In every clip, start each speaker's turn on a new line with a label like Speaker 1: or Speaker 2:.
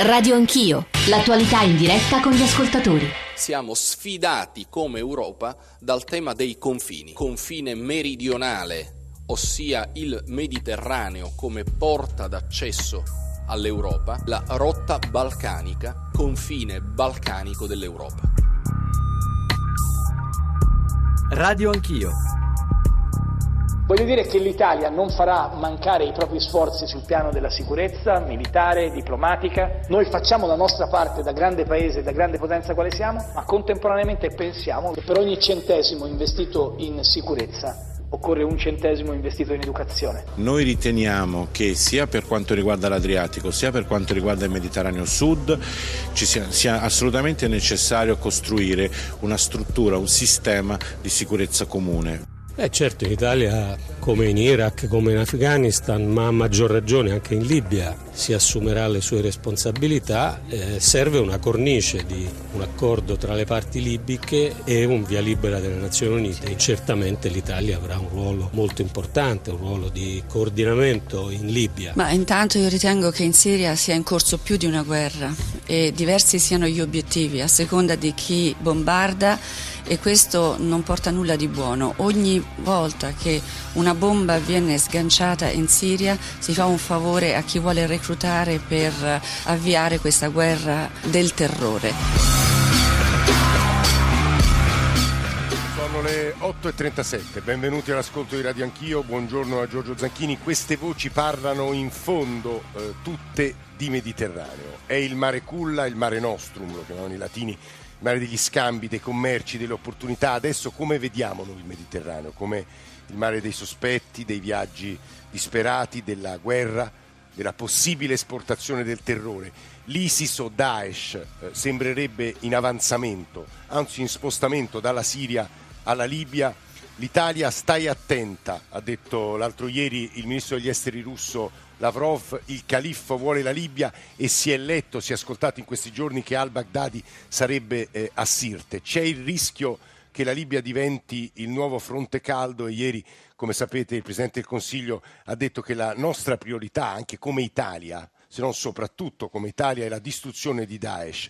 Speaker 1: Radio Anch'io, l'attualità in diretta con gli ascoltatori.
Speaker 2: Siamo sfidati come Europa dal tema dei confini. Confine meridionale, ossia il Mediterraneo come porta d'accesso all'Europa, la rotta balcanica, confine balcanico dell'Europa.
Speaker 3: Radio Anch'io
Speaker 4: Voglio dire che l'Italia non farà mancare i propri sforzi sul piano della sicurezza militare, diplomatica. Noi facciamo la nostra parte da grande paese, da grande potenza quale siamo, ma contemporaneamente pensiamo che per ogni centesimo investito in sicurezza occorre un centesimo investito in educazione.
Speaker 5: Noi riteniamo che sia per quanto riguarda l'Adriatico sia per quanto riguarda il Mediterraneo Sud sia, sia assolutamente necessario costruire una struttura, un sistema di sicurezza comune.
Speaker 6: Eh certo, in Italia come in Iraq, come in Afghanistan, ma a maggior ragione anche in Libia si assumerà le sue responsabilità, eh, serve una cornice di un accordo tra le parti libiche e un via libera delle Nazioni Unite e certamente l'Italia avrà un ruolo molto importante, un ruolo di coordinamento in Libia.
Speaker 7: Ma intanto io ritengo che in Siria sia in corso più di una guerra e diversi siano gli obiettivi a seconda di chi bombarda e questo non porta nulla di buono. Ogni volta che una bomba viene sganciata in Siria si fa un favore a chi vuole reclutare per avviare questa guerra del terrore.
Speaker 8: Sono le 8.37, benvenuti all'ascolto di Radio Anch'io, buongiorno a Giorgio Zanchini. Queste voci parlano in fondo eh, tutte di Mediterraneo. È il mare culla, il mare nostrum, lo chiamavano i latini il mare degli scambi, dei commerci, delle opportunità. Adesso come vediamo noi il Mediterraneo? Come il mare dei sospetti, dei viaggi disperati, della guerra, della possibile esportazione del terrore. L'ISIS o Daesh eh, sembrerebbe in avanzamento, anzi in spostamento dalla Siria alla Libia. L'Italia stai attenta, ha detto l'altro ieri il ministro degli esteri russo Lavrov, il califfo vuole la Libia e si è letto, si è ascoltato in questi giorni che al-Baghdadi sarebbe eh, a Sirte. C'è il rischio che la Libia diventi il nuovo fronte caldo e ieri, come sapete, il Presidente del Consiglio ha detto che la nostra priorità, anche come Italia, se non soprattutto come Italia, è la distruzione di Daesh.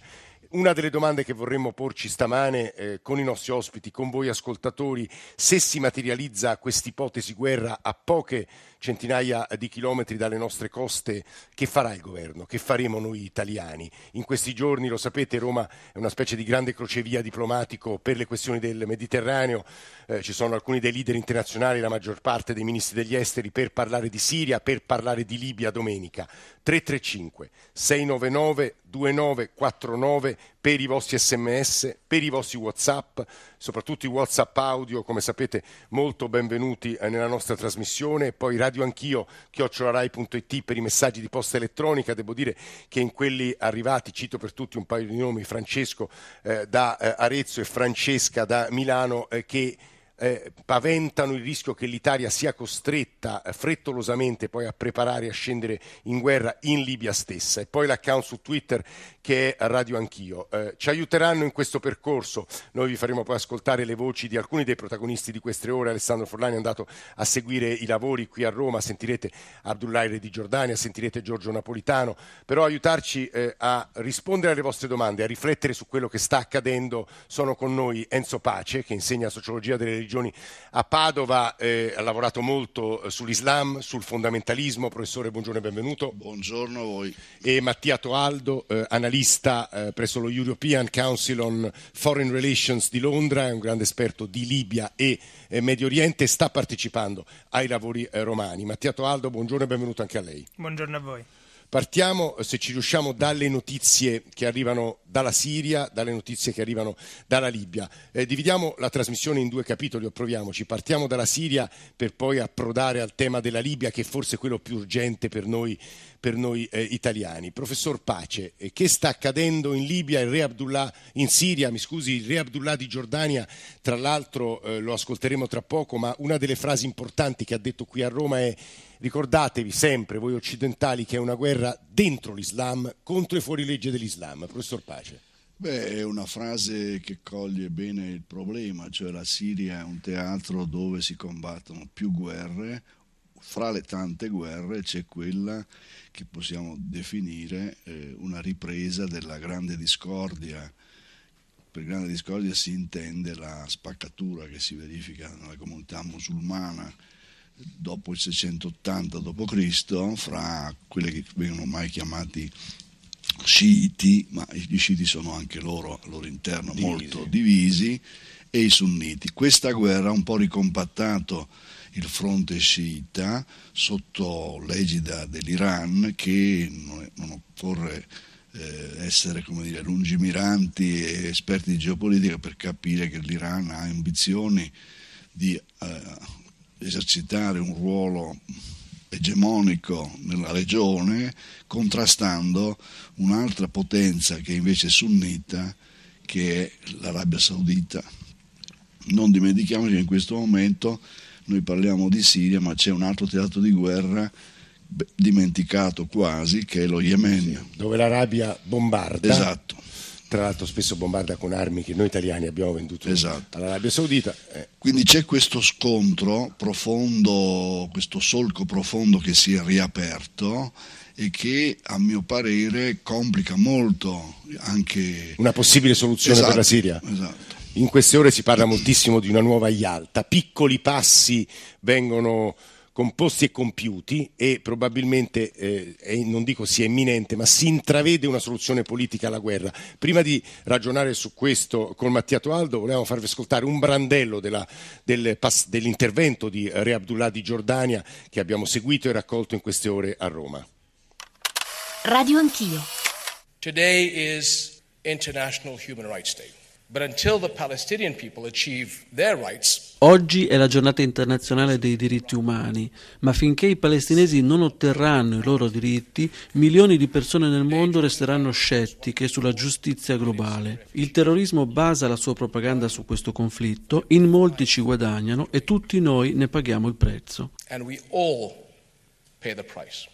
Speaker 8: Una delle domande che vorremmo porci stamane eh, con i nostri ospiti, con voi ascoltatori, se si materializza questa ipotesi guerra a poche centinaia di chilometri dalle nostre coste, che farà il governo? Che faremo noi italiani? In questi giorni, lo sapete, Roma è una specie di grande crocevia diplomatico per le questioni del Mediterraneo, eh, ci sono alcuni dei leader internazionali, la maggior parte dei ministri degli esteri, per parlare di Siria, per parlare di Libia domenica. 335 699 2949 per i vostri sms, per i vostri whatsapp, soprattutto i whatsapp audio, come sapete molto benvenuti eh, nella nostra trasmissione, poi radio anch'io, chiocciolarai.it per i messaggi di posta elettronica, devo dire che in quelli arrivati, cito per tutti un paio di nomi, Francesco eh, da eh, Arezzo e Francesca da Milano, eh, che eh, paventano il rischio che l'Italia sia costretta eh, frettolosamente poi a preparare a scendere in guerra in Libia stessa. E poi l'account su Twitter che è Radio Anch'io. Eh, ci aiuteranno in questo percorso, noi vi faremo poi ascoltare le voci di alcuni dei protagonisti di queste ore. Alessandro Forlani è andato a seguire i lavori qui a Roma, sentirete Abdullah di Giordania, sentirete Giorgio Napolitano, però aiutarci eh, a rispondere alle vostre domande, a riflettere su quello che sta accadendo. Sono con noi Enzo Pace che insegna sociologia delle religioni a Padova, eh, ha lavorato molto eh, sull'Islam, sul fondamentalismo. Professore, buongiorno e benvenuto.
Speaker 9: Buongiorno a voi.
Speaker 8: E Mattia Toaldo, eh, analista eh, presso lo European Council on Foreign Relations di Londra, è un grande esperto di Libia e eh, Medio Oriente, sta partecipando ai lavori eh, romani. Mattia Toaldo, buongiorno e benvenuto anche a lei.
Speaker 10: Buongiorno a voi.
Speaker 8: Partiamo, se ci riusciamo, dalle notizie che arrivano dalla Siria, dalle notizie che arrivano dalla Libia. Eh, dividiamo la trasmissione in due capitoli, o proviamoci. Partiamo dalla Siria per poi approdare al tema della Libia, che è forse quello più urgente per noi, per noi eh, italiani. Professor Pace, eh, che sta accadendo in Libia? Il re Abdullah, in Siria, mi scusi, il re Abdullah di Giordania, tra l'altro eh, lo ascolteremo tra poco, ma una delle frasi importanti che ha detto qui a Roma è Ricordatevi sempre, voi occidentali, che è una guerra dentro l'Islam contro le fuorilegge dell'Islam. Professor Pace.
Speaker 9: Beh, è una frase che coglie bene il problema, cioè la Siria è un teatro dove si combattono più guerre, fra le tante guerre c'è quella che possiamo definire eh, una ripresa della grande discordia. Per grande discordia si intende la spaccatura che si verifica nella comunità musulmana dopo il 680 d.C. fra quelli che vengono mai chiamati sciiti, ma gli sciiti sono anche loro al loro interno divisi. molto divisi, e i sunniti. Questa guerra ha un po' ricompattato il fronte sciita sotto l'egida dell'Iran che non occorre eh, essere dire, lungimiranti e esperti di geopolitica per capire che l'Iran ha ambizioni di eh, esercitare un ruolo egemonico nella regione contrastando un'altra potenza che invece è sunnita che è l'Arabia Saudita. Non dimentichiamoci che in questo momento noi parliamo di Siria ma c'è un altro teatro di guerra dimenticato quasi che è lo Yemen.
Speaker 8: Dove l'Arabia bombarda.
Speaker 9: Esatto
Speaker 8: tra l'altro spesso bombarda con armi che noi italiani abbiamo venduto esatto. all'Arabia Saudita.
Speaker 9: Eh. Quindi c'è questo scontro profondo, questo solco profondo che si è riaperto e che a mio parere complica molto anche
Speaker 8: una possibile soluzione esatto, per la Siria.
Speaker 9: Esatto.
Speaker 8: In queste ore si parla moltissimo di una nuova Ialta, piccoli passi vengono composti e compiuti e probabilmente, eh, non dico sia imminente, ma si intravede una soluzione politica alla guerra. Prima di ragionare su questo con Mattia Toaldo, volevamo farvi ascoltare un brandello della, del, dell'intervento di Re Abdullah di Giordania che abbiamo seguito e raccolto in queste ore a Roma.
Speaker 1: Radio Anch'io.
Speaker 10: Today is International Human Rights Day.
Speaker 11: Oggi è la giornata internazionale dei diritti umani, ma finché i palestinesi non otterranno i loro diritti, milioni di persone nel mondo resteranno scettiche sulla giustizia globale. Il terrorismo basa la sua propaganda su questo conflitto, in molti ci guadagnano e tutti noi ne paghiamo il prezzo.
Speaker 10: And we all pay the price.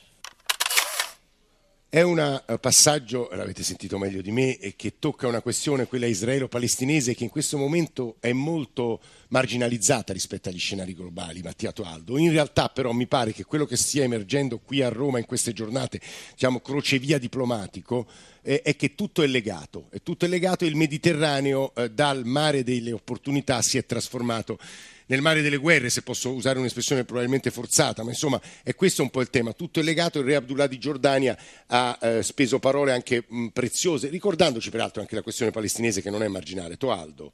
Speaker 8: È un eh, passaggio, l'avete sentito meglio di me, che tocca una questione, quella israelo-palestinese, che in questo momento è molto marginalizzata rispetto agli scenari globali, Mattia Toaldo. In realtà però mi pare che quello che stia emergendo qui a Roma in queste giornate, diciamo crocevia diplomatico, eh, è che tutto è legato. È tutto è legato e il Mediterraneo eh, dal mare delle opportunità si è trasformato nel mare delle guerre, se posso usare un'espressione probabilmente forzata, ma insomma è questo un po' il tema. Tutto è legato, il re Abdullah di Giordania ha eh, speso parole anche mh, preziose, ricordandoci peraltro anche la questione palestinese che non è marginale. Toaldo.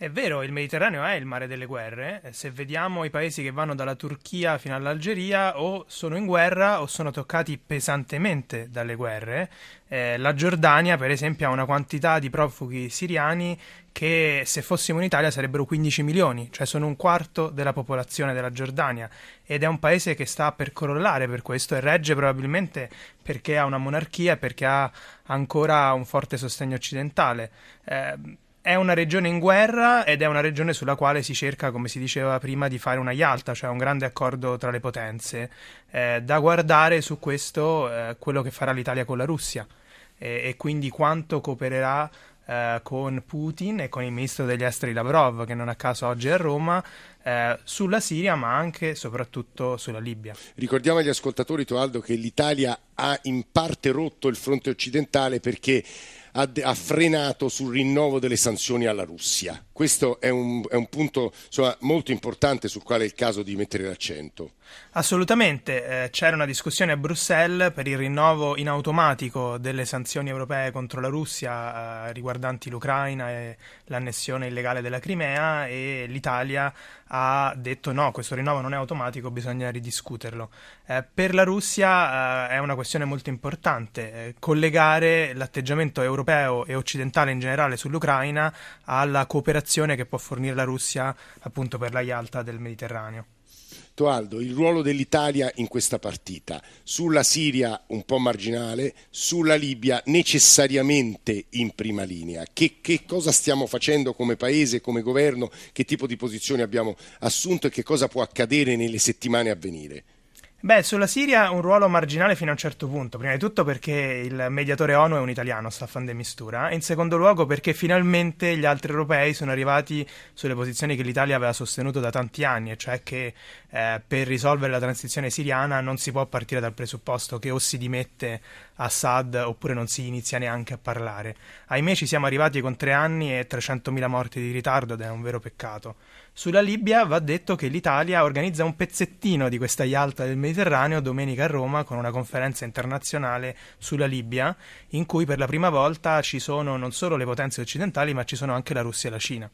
Speaker 12: È vero, il Mediterraneo è il mare delle guerre. Se vediamo i paesi che vanno dalla Turchia fino all'Algeria, o sono in guerra o sono toccati pesantemente dalle guerre. Eh, la Giordania, per esempio, ha una quantità di profughi siriani che se fossimo in Italia sarebbero 15 milioni, cioè sono un quarto della popolazione della Giordania ed è un paese che sta per crollare per questo e regge probabilmente perché ha una monarchia e perché ha ancora un forte sostegno occidentale. Eh, è una regione in guerra ed è una regione sulla quale si cerca, come si diceva prima, di fare una Yalta, cioè un grande accordo tra le potenze. Eh, da guardare su questo eh, quello che farà l'Italia con la Russia e, e quindi quanto coopererà eh, con Putin e con il ministro degli esteri Lavrov, che non a caso oggi è a Roma, eh, sulla Siria ma anche e soprattutto sulla Libia.
Speaker 8: Ricordiamo agli ascoltatori, Toaldo, che l'Italia ha in parte rotto il fronte occidentale perché ha, ha, frenato sul rinnovo delle sanzioni alla Russia. Questo è un, è un punto insomma, molto importante sul quale è il caso di mettere l'accento.
Speaker 12: Assolutamente, eh, c'era una discussione a Bruxelles per il rinnovo in automatico delle sanzioni europee contro la Russia eh, riguardanti l'Ucraina e l'annessione illegale della Crimea e l'Italia ha detto no, questo rinnovo non è automatico, bisogna ridiscuterlo. Eh, per la Russia eh, è una questione molto importante, eh, collegare l'atteggiamento europeo e occidentale in generale sull'Ucraina alla cooperazione che può fornire la Russia appunto per la Yalta del Mediterraneo.
Speaker 8: Aldo, il ruolo dell'Italia in questa partita, sulla Siria un po' marginale, sulla Libia necessariamente in prima linea. Che, che, cosa stiamo facendo come Paese, come Governo, che tipo di posizione abbiamo assunto e che cosa può accadere nelle settimane a venire?
Speaker 12: Beh, sulla Siria un ruolo marginale fino a un certo punto, prima di tutto perché il mediatore ONU è un italiano, Staffan de Mistura, in secondo luogo perché finalmente gli altri europei sono arrivati sulle posizioni che l'Italia aveva sostenuto da tanti anni, e cioè che eh, per risolvere la transizione siriana non si può partire dal presupposto che o si dimette Assad oppure non si inizia neanche a parlare. Ahimè ci siamo arrivati con tre anni e 300.000 morti di ritardo ed è un vero peccato. Sulla Libia va detto che l'Italia organizza un pezzettino di questa Yalta del Mediterraneo domenica a Roma con una conferenza internazionale sulla Libia in cui per la prima volta ci sono non solo le potenze occidentali ma ci sono anche la Russia e la Cina.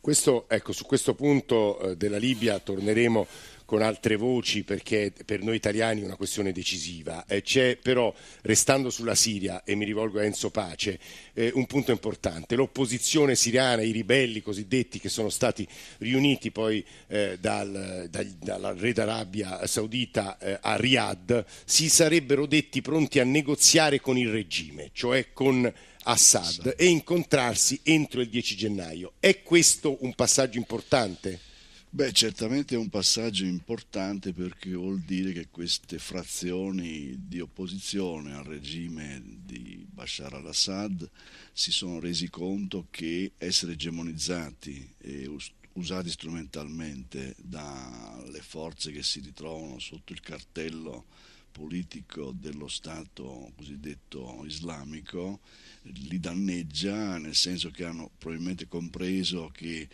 Speaker 8: Questo, ecco, su questo punto eh, della Libia torneremo con altre voci perché per noi italiani è una questione decisiva. Eh, c'è però, restando sulla Siria, e mi rivolgo a Enzo Pace, eh, un punto importante. L'opposizione siriana, i ribelli cosiddetti che sono stati riuniti poi eh, dal, dal, dalla re d'Arabia Saudita eh, a Riyadh, si sarebbero detti pronti a negoziare con il regime, cioè con Assad, e incontrarsi entro il 10 gennaio. È questo un passaggio importante?
Speaker 9: Beh, certamente è un passaggio importante perché vuol dire che queste frazioni di opposizione al regime di Bashar al-Assad si sono resi conto che essere egemonizzati e usati strumentalmente dalle forze che si ritrovano sotto il cartello politico dello Stato cosiddetto islamico li danneggia nel senso che hanno probabilmente compreso che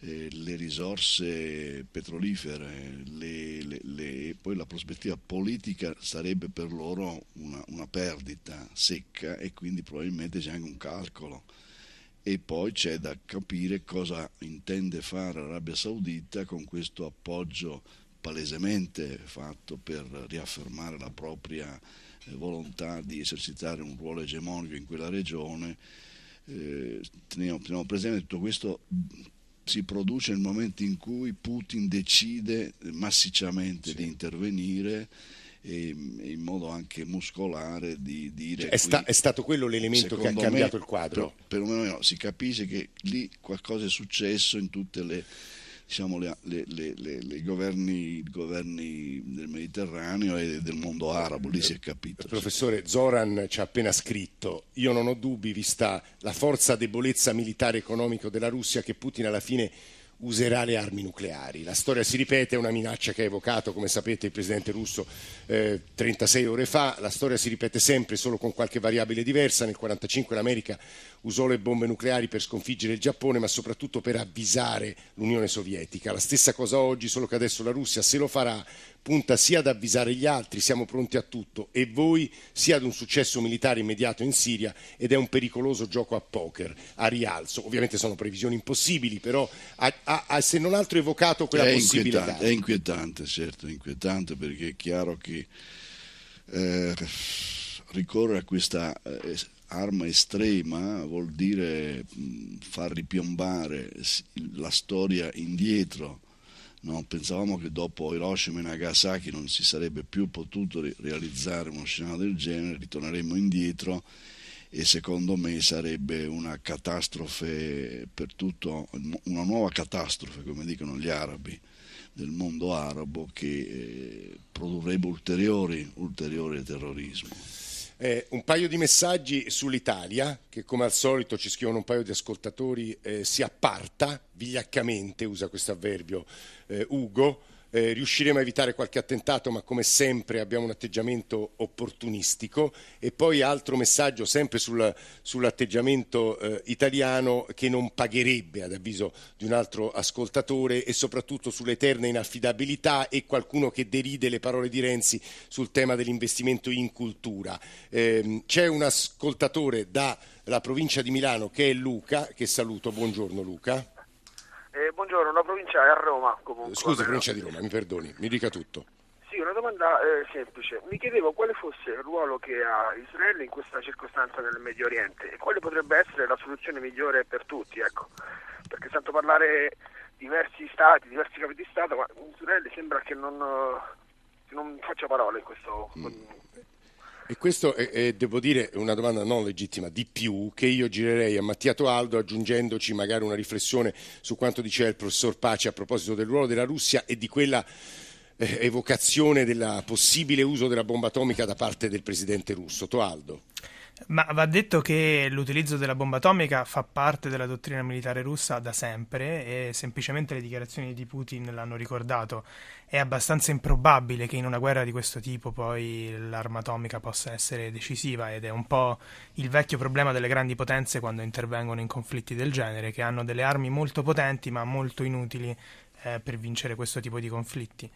Speaker 9: eh, le risorse petrolifere, le, le, le, poi la prospettiva politica sarebbe per loro una, una perdita secca e quindi probabilmente c'è anche un calcolo e poi c'è da capire cosa intende fare l'Arabia Saudita con questo appoggio palesemente fatto per riaffermare la propria eh, volontà di esercitare un ruolo egemonico in quella regione. Eh, teniamo, teniamo presente tutto questo si produce nel momento in cui Putin decide massicciamente sì. di intervenire e in modo anche muscolare di dire...
Speaker 8: Cioè, è, sta, è, stato quello l'elemento che ha cambiato
Speaker 9: me,
Speaker 8: il quadro?
Speaker 9: Per, perlomeno no, si capisce che lì qualcosa è successo in tutte le diciamo, le, le, le, i governi, governi, del Mediterraneo e del mondo arabo, lì si è capito.
Speaker 8: Il professore Zoran ci ha appena scritto, io non ho dubbi, vista la forza debolezza militare e economico della Russia, che Putin alla fine userà le armi nucleari. La storia si ripete, è una minaccia che ha evocato, come sapete, il presidente russo eh, 36 ore fa. La storia si ripete sempre, solo con qualche variabile diversa. Nel 1945 l'America usò le bombe nucleari per sconfiggere il Giappone, ma soprattutto per avvisare l'Unione Sovietica. La stessa cosa oggi, solo che adesso la Russia, se lo farà, punta sia ad avvisare gli altri, siamo pronti a tutto, e voi sia ad un successo militare immediato in Siria ed è un pericoloso gioco a poker, a rialzo. Ovviamente sono previsioni impossibili, però ha, ha, ha se non altro evocato quella
Speaker 9: è
Speaker 8: possibilità.
Speaker 9: Inquietante, è inquietante, certo, è inquietante perché è chiaro che eh, ricorrere a questa eh, arma estrema vuol dire mh, far ripiombare la storia indietro No, pensavamo che dopo Hiroshima e Nagasaki non si sarebbe più potuto realizzare uno scenario del genere, ritorneremmo indietro e secondo me sarebbe una catastrofe per tutto, una nuova catastrofe, come dicono gli arabi, del mondo arabo che eh, produrrebbe ulteriori, ulteriori terrorismo.
Speaker 8: Eh, un paio di messaggi sull'Italia, che come al solito ci scrivono un paio di ascoltatori, eh, si apparta vigliaccamente, usa questo avverbio eh, Ugo, eh, riusciremo a evitare qualche attentato, ma come sempre abbiamo un atteggiamento opportunistico. E poi altro messaggio sempre sul, sull'atteggiamento eh, italiano che non pagherebbe, ad avviso di un altro ascoltatore, e soprattutto sull'eterna inaffidabilità e qualcuno che deride le parole di Renzi sul tema dell'investimento in cultura. Eh, c'è un ascoltatore dalla provincia di Milano che è Luca, che saluto. Buongiorno Luca.
Speaker 13: Eh, buongiorno, la provincia è a Roma comunque.
Speaker 8: Scusi, provincia di Roma, mi perdoni, mi dica tutto.
Speaker 13: Sì, una domanda eh, semplice. Mi chiedevo quale fosse il ruolo che ha Israele in questa circostanza nel Medio Oriente e quale potrebbe essere la soluzione migliore per tutti, ecco. Perché sento parlare di diversi stati, diversi capi di Stato, ma Israele sembra che non, che non faccia parole in questo... Mm.
Speaker 8: E questo è, è, devo dire, una domanda non legittima, di più, che io girerei a Mattia Toaldo aggiungendoci magari una riflessione su quanto diceva il professor Pace a proposito del ruolo della Russia e di quella eh, evocazione del possibile uso della bomba atomica da parte del presidente russo. Toaldo.
Speaker 12: Ma va detto che l'utilizzo della bomba atomica fa parte della dottrina militare russa da sempre e semplicemente le dichiarazioni di Putin l'hanno ricordato. È abbastanza improbabile che in una guerra di questo tipo poi l'arma atomica possa essere decisiva ed è un po' il vecchio problema delle grandi potenze quando intervengono in conflitti del genere, che hanno delle armi molto potenti ma molto inutili eh, per vincere questo tipo di conflitti.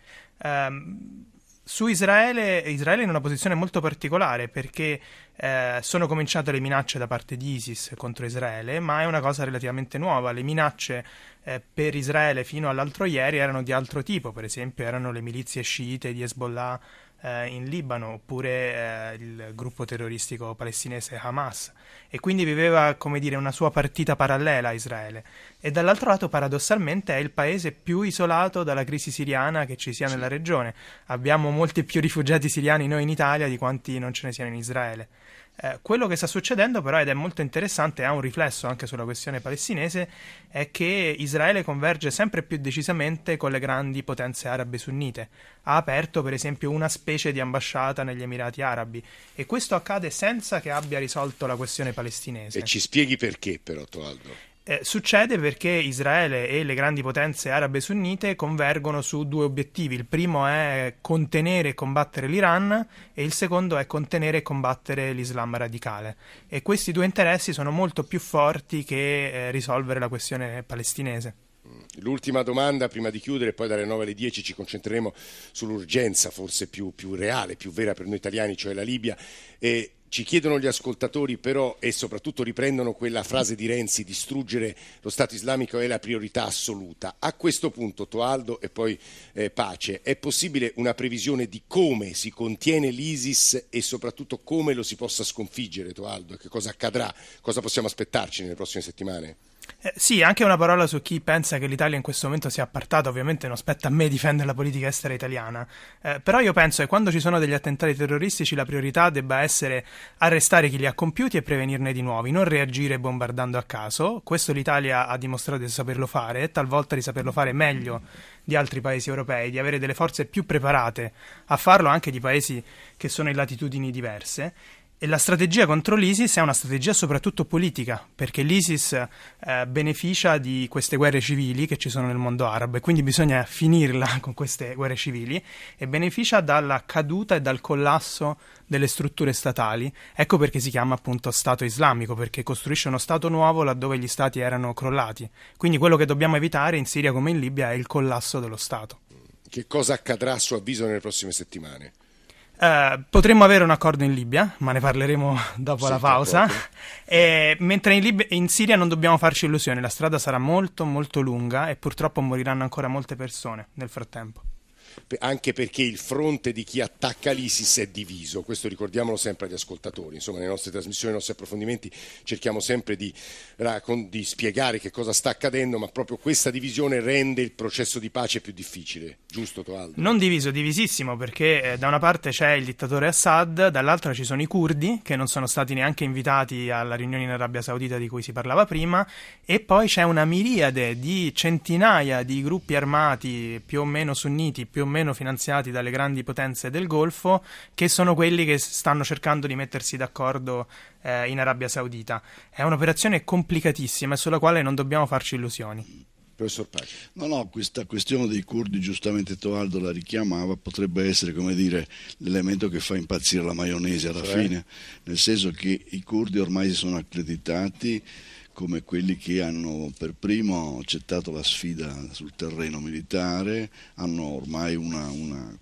Speaker 12: Um, su Israele, Israele è in una posizione molto particolare perché eh, sono cominciate le minacce da parte di ISIS contro Israele, ma è una cosa relativamente nuova. Le minacce eh, per Israele fino all'altro ieri erano di altro tipo, per esempio erano le milizie sciite di Hezbollah eh, in Libano oppure eh, il gruppo terroristico palestinese Hamas. E quindi viveva come dire una sua partita parallela a Israele. E dall'altro lato paradossalmente è il paese più isolato dalla crisi siriana che ci sia nella regione. Abbiamo molti più rifugiati siriani noi in Italia di quanti non ce ne siano in Israele eh, quello che sta succedendo però ed è molto interessante, ha un riflesso anche sulla questione palestinese, è che Israele converge sempre più decisamente con le grandi potenze arabe sunnite. Ha aperto per esempio una specie di ambasciata negli Emirati Arabi e questo accade senza che abbia risolto la questione palestinese.
Speaker 8: E ci spieghi perché però, Toaldo?
Speaker 12: Eh, succede perché Israele e le grandi potenze arabe sunnite convergono su due obiettivi. Il primo è contenere e combattere l'Iran e il secondo è contenere e combattere l'Islam radicale. E questi due interessi sono molto più forti che eh, risolvere la questione palestinese.
Speaker 8: L'ultima domanda prima di chiudere, poi dalle 9 alle 10 ci concentreremo sull'urgenza forse più, più reale, più vera per noi italiani, cioè la Libia. E ci chiedono gli ascoltatori però e soprattutto riprendono quella frase di Renzi, distruggere lo Stato islamico è la priorità assoluta. A questo punto, Toaldo e poi eh, Pace, è possibile una previsione di come si contiene l'ISIS e soprattutto come lo si possa sconfiggere, Toaldo? Che cosa accadrà? Cosa possiamo aspettarci nelle prossime settimane?
Speaker 12: Eh, sì, anche una parola su chi pensa che l'Italia in questo momento sia appartata, ovviamente non spetta a me difendere la politica estera italiana, eh, però io penso che quando ci sono degli attentati terroristici la priorità debba essere arrestare chi li ha compiuti e prevenirne di nuovi, non reagire bombardando a caso, questo l'Italia ha dimostrato di saperlo fare, talvolta di saperlo fare meglio di altri paesi europei, di avere delle forze più preparate a farlo anche di paesi che sono in latitudini diverse e la strategia contro l'ISIS è una strategia soprattutto politica, perché l'ISIS eh, beneficia di queste guerre civili che ci sono nel mondo arabo e quindi bisogna finirla con queste guerre civili e beneficia dalla caduta e dal collasso delle strutture statali. Ecco perché si chiama appunto Stato islamico, perché costruisce uno Stato nuovo laddove gli Stati erano crollati. Quindi quello che dobbiamo evitare in Siria come in Libia è il collasso dello Stato.
Speaker 8: Che cosa accadrà a suo avviso nelle prossime settimane?
Speaker 12: Uh, potremmo avere un accordo in Libia, ma ne parleremo dopo sì, la pausa. E, mentre in, Lib- in, Siria non dobbiamo farci illusioni, la strada sarà molto molto lunga e purtroppo moriranno ancora molte persone nel frattempo
Speaker 8: anche perché il fronte di chi attacca l'ISIS è diviso, questo ricordiamolo sempre agli ascoltatori, insomma nelle nostre trasmissioni, nei nostri approfondimenti cerchiamo sempre di, di spiegare che cosa sta accadendo, ma proprio questa divisione rende il processo di pace più difficile, giusto Toaldo?
Speaker 12: Non diviso, divisissimo, perché eh, da una parte c'è il dittatore Assad, dall'altra ci sono i curdi, che non sono stati neanche invitati alla riunione in Arabia Saudita di cui si parlava prima, e poi c'è una miriade di centinaia di gruppi armati più o meno sunniti, più o meno finanziati dalle grandi potenze del Golfo, che sono quelli che stanno cercando di mettersi d'accordo eh, in Arabia Saudita. È un'operazione complicatissima e sulla quale non dobbiamo farci illusioni.
Speaker 8: Professor Pace.
Speaker 9: No, no, questa questione dei curdi, giustamente Toaldo la richiamava, potrebbe essere come dire, l'elemento che fa impazzire la maionese alla cioè? fine, nel senso che i curdi ormai si sono accreditati come quelli che hanno per primo accettato la sfida sul terreno militare, hanno ormai una, una,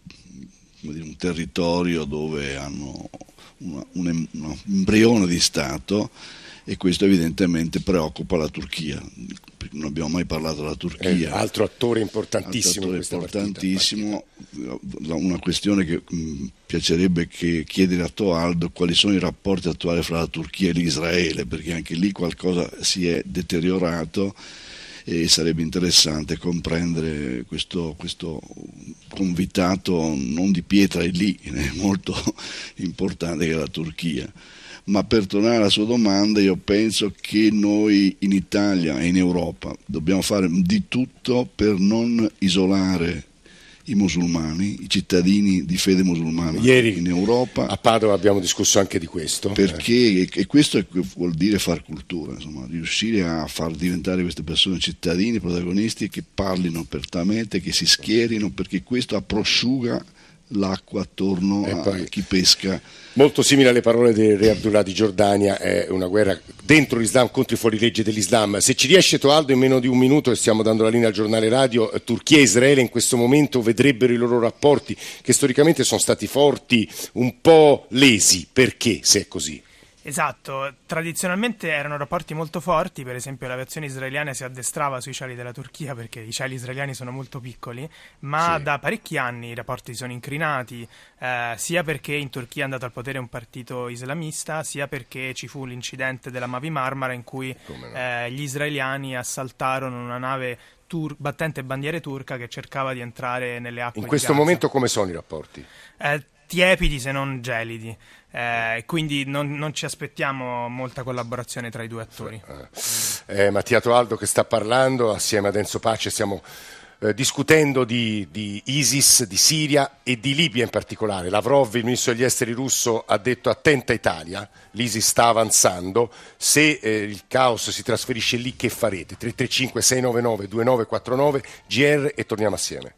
Speaker 9: dire, un territorio dove hanno una, un, un embrione di Stato e questo evidentemente preoccupa la Turchia. Non abbiamo mai parlato della Turchia.
Speaker 8: Eh, altro attore importantissimo.
Speaker 9: Altro attore importantissimo. Partita. Una questione che mh, piacerebbe che chiedere a Toaldo quali sono i rapporti attuali fra la Turchia e l'Israele, perché anche lì qualcosa si è deteriorato e sarebbe interessante comprendere questo, questo convitato non di pietra è lì, è molto importante che è la Turchia ma per tornare alla sua domanda io penso che noi in Italia e in Europa dobbiamo fare di tutto per non isolare i musulmani, i cittadini di fede musulmana
Speaker 8: Ieri
Speaker 9: in Europa.
Speaker 8: A Padova abbiamo discusso anche di questo.
Speaker 9: Perché, e questo vuol dire far cultura, insomma, riuscire a far diventare queste persone cittadini, protagonisti che parlino apertamente, che si schierino, perché questo prosciuga l'acqua attorno e a chi pesca.
Speaker 8: Molto simile alle parole del re Abdullah di Giordania, è una guerra dentro l'Islam contro i fuorilegge dell'Islam. Se ci riesce Toaldo in meno di un minuto e stiamo dando la linea al giornale radio, eh, Turchia e Israele in questo momento vedrebbero i loro rapporti che storicamente sono stati forti, un po' lesi. Perché se è così?
Speaker 12: Esatto, tradizionalmente erano rapporti molto forti, per esempio l'aviazione israeliana si addestrava sui cieli della Turchia perché i cieli israeliani sono molto piccoli, ma sì. da parecchi anni i rapporti sono incrinati, eh, sia perché in Turchia è andato al potere un partito islamista, sia perché ci fu l'incidente della Mavi Marmara in cui no. eh, gli israeliani assaltarono una nave tur- battente bandiere turca che cercava di entrare nelle acque.
Speaker 8: In questo momento come sono i rapporti?
Speaker 12: Eh, tiepidi se non gelidi. Eh, quindi non, non, ci aspettiamo molta collaborazione tra i due attori.
Speaker 8: Eh, Mattia Toaldo che sta parlando assieme ad Enzo Pace stiamo eh, discutendo di, di, ISIS, di Siria e di Libia in particolare. Lavrov, il ministro degli esteri russo, ha detto attenta Italia, l'ISIS sta avanzando, se eh, il caos si trasferisce lì che farete? 335 699 2949 GR e torniamo assieme.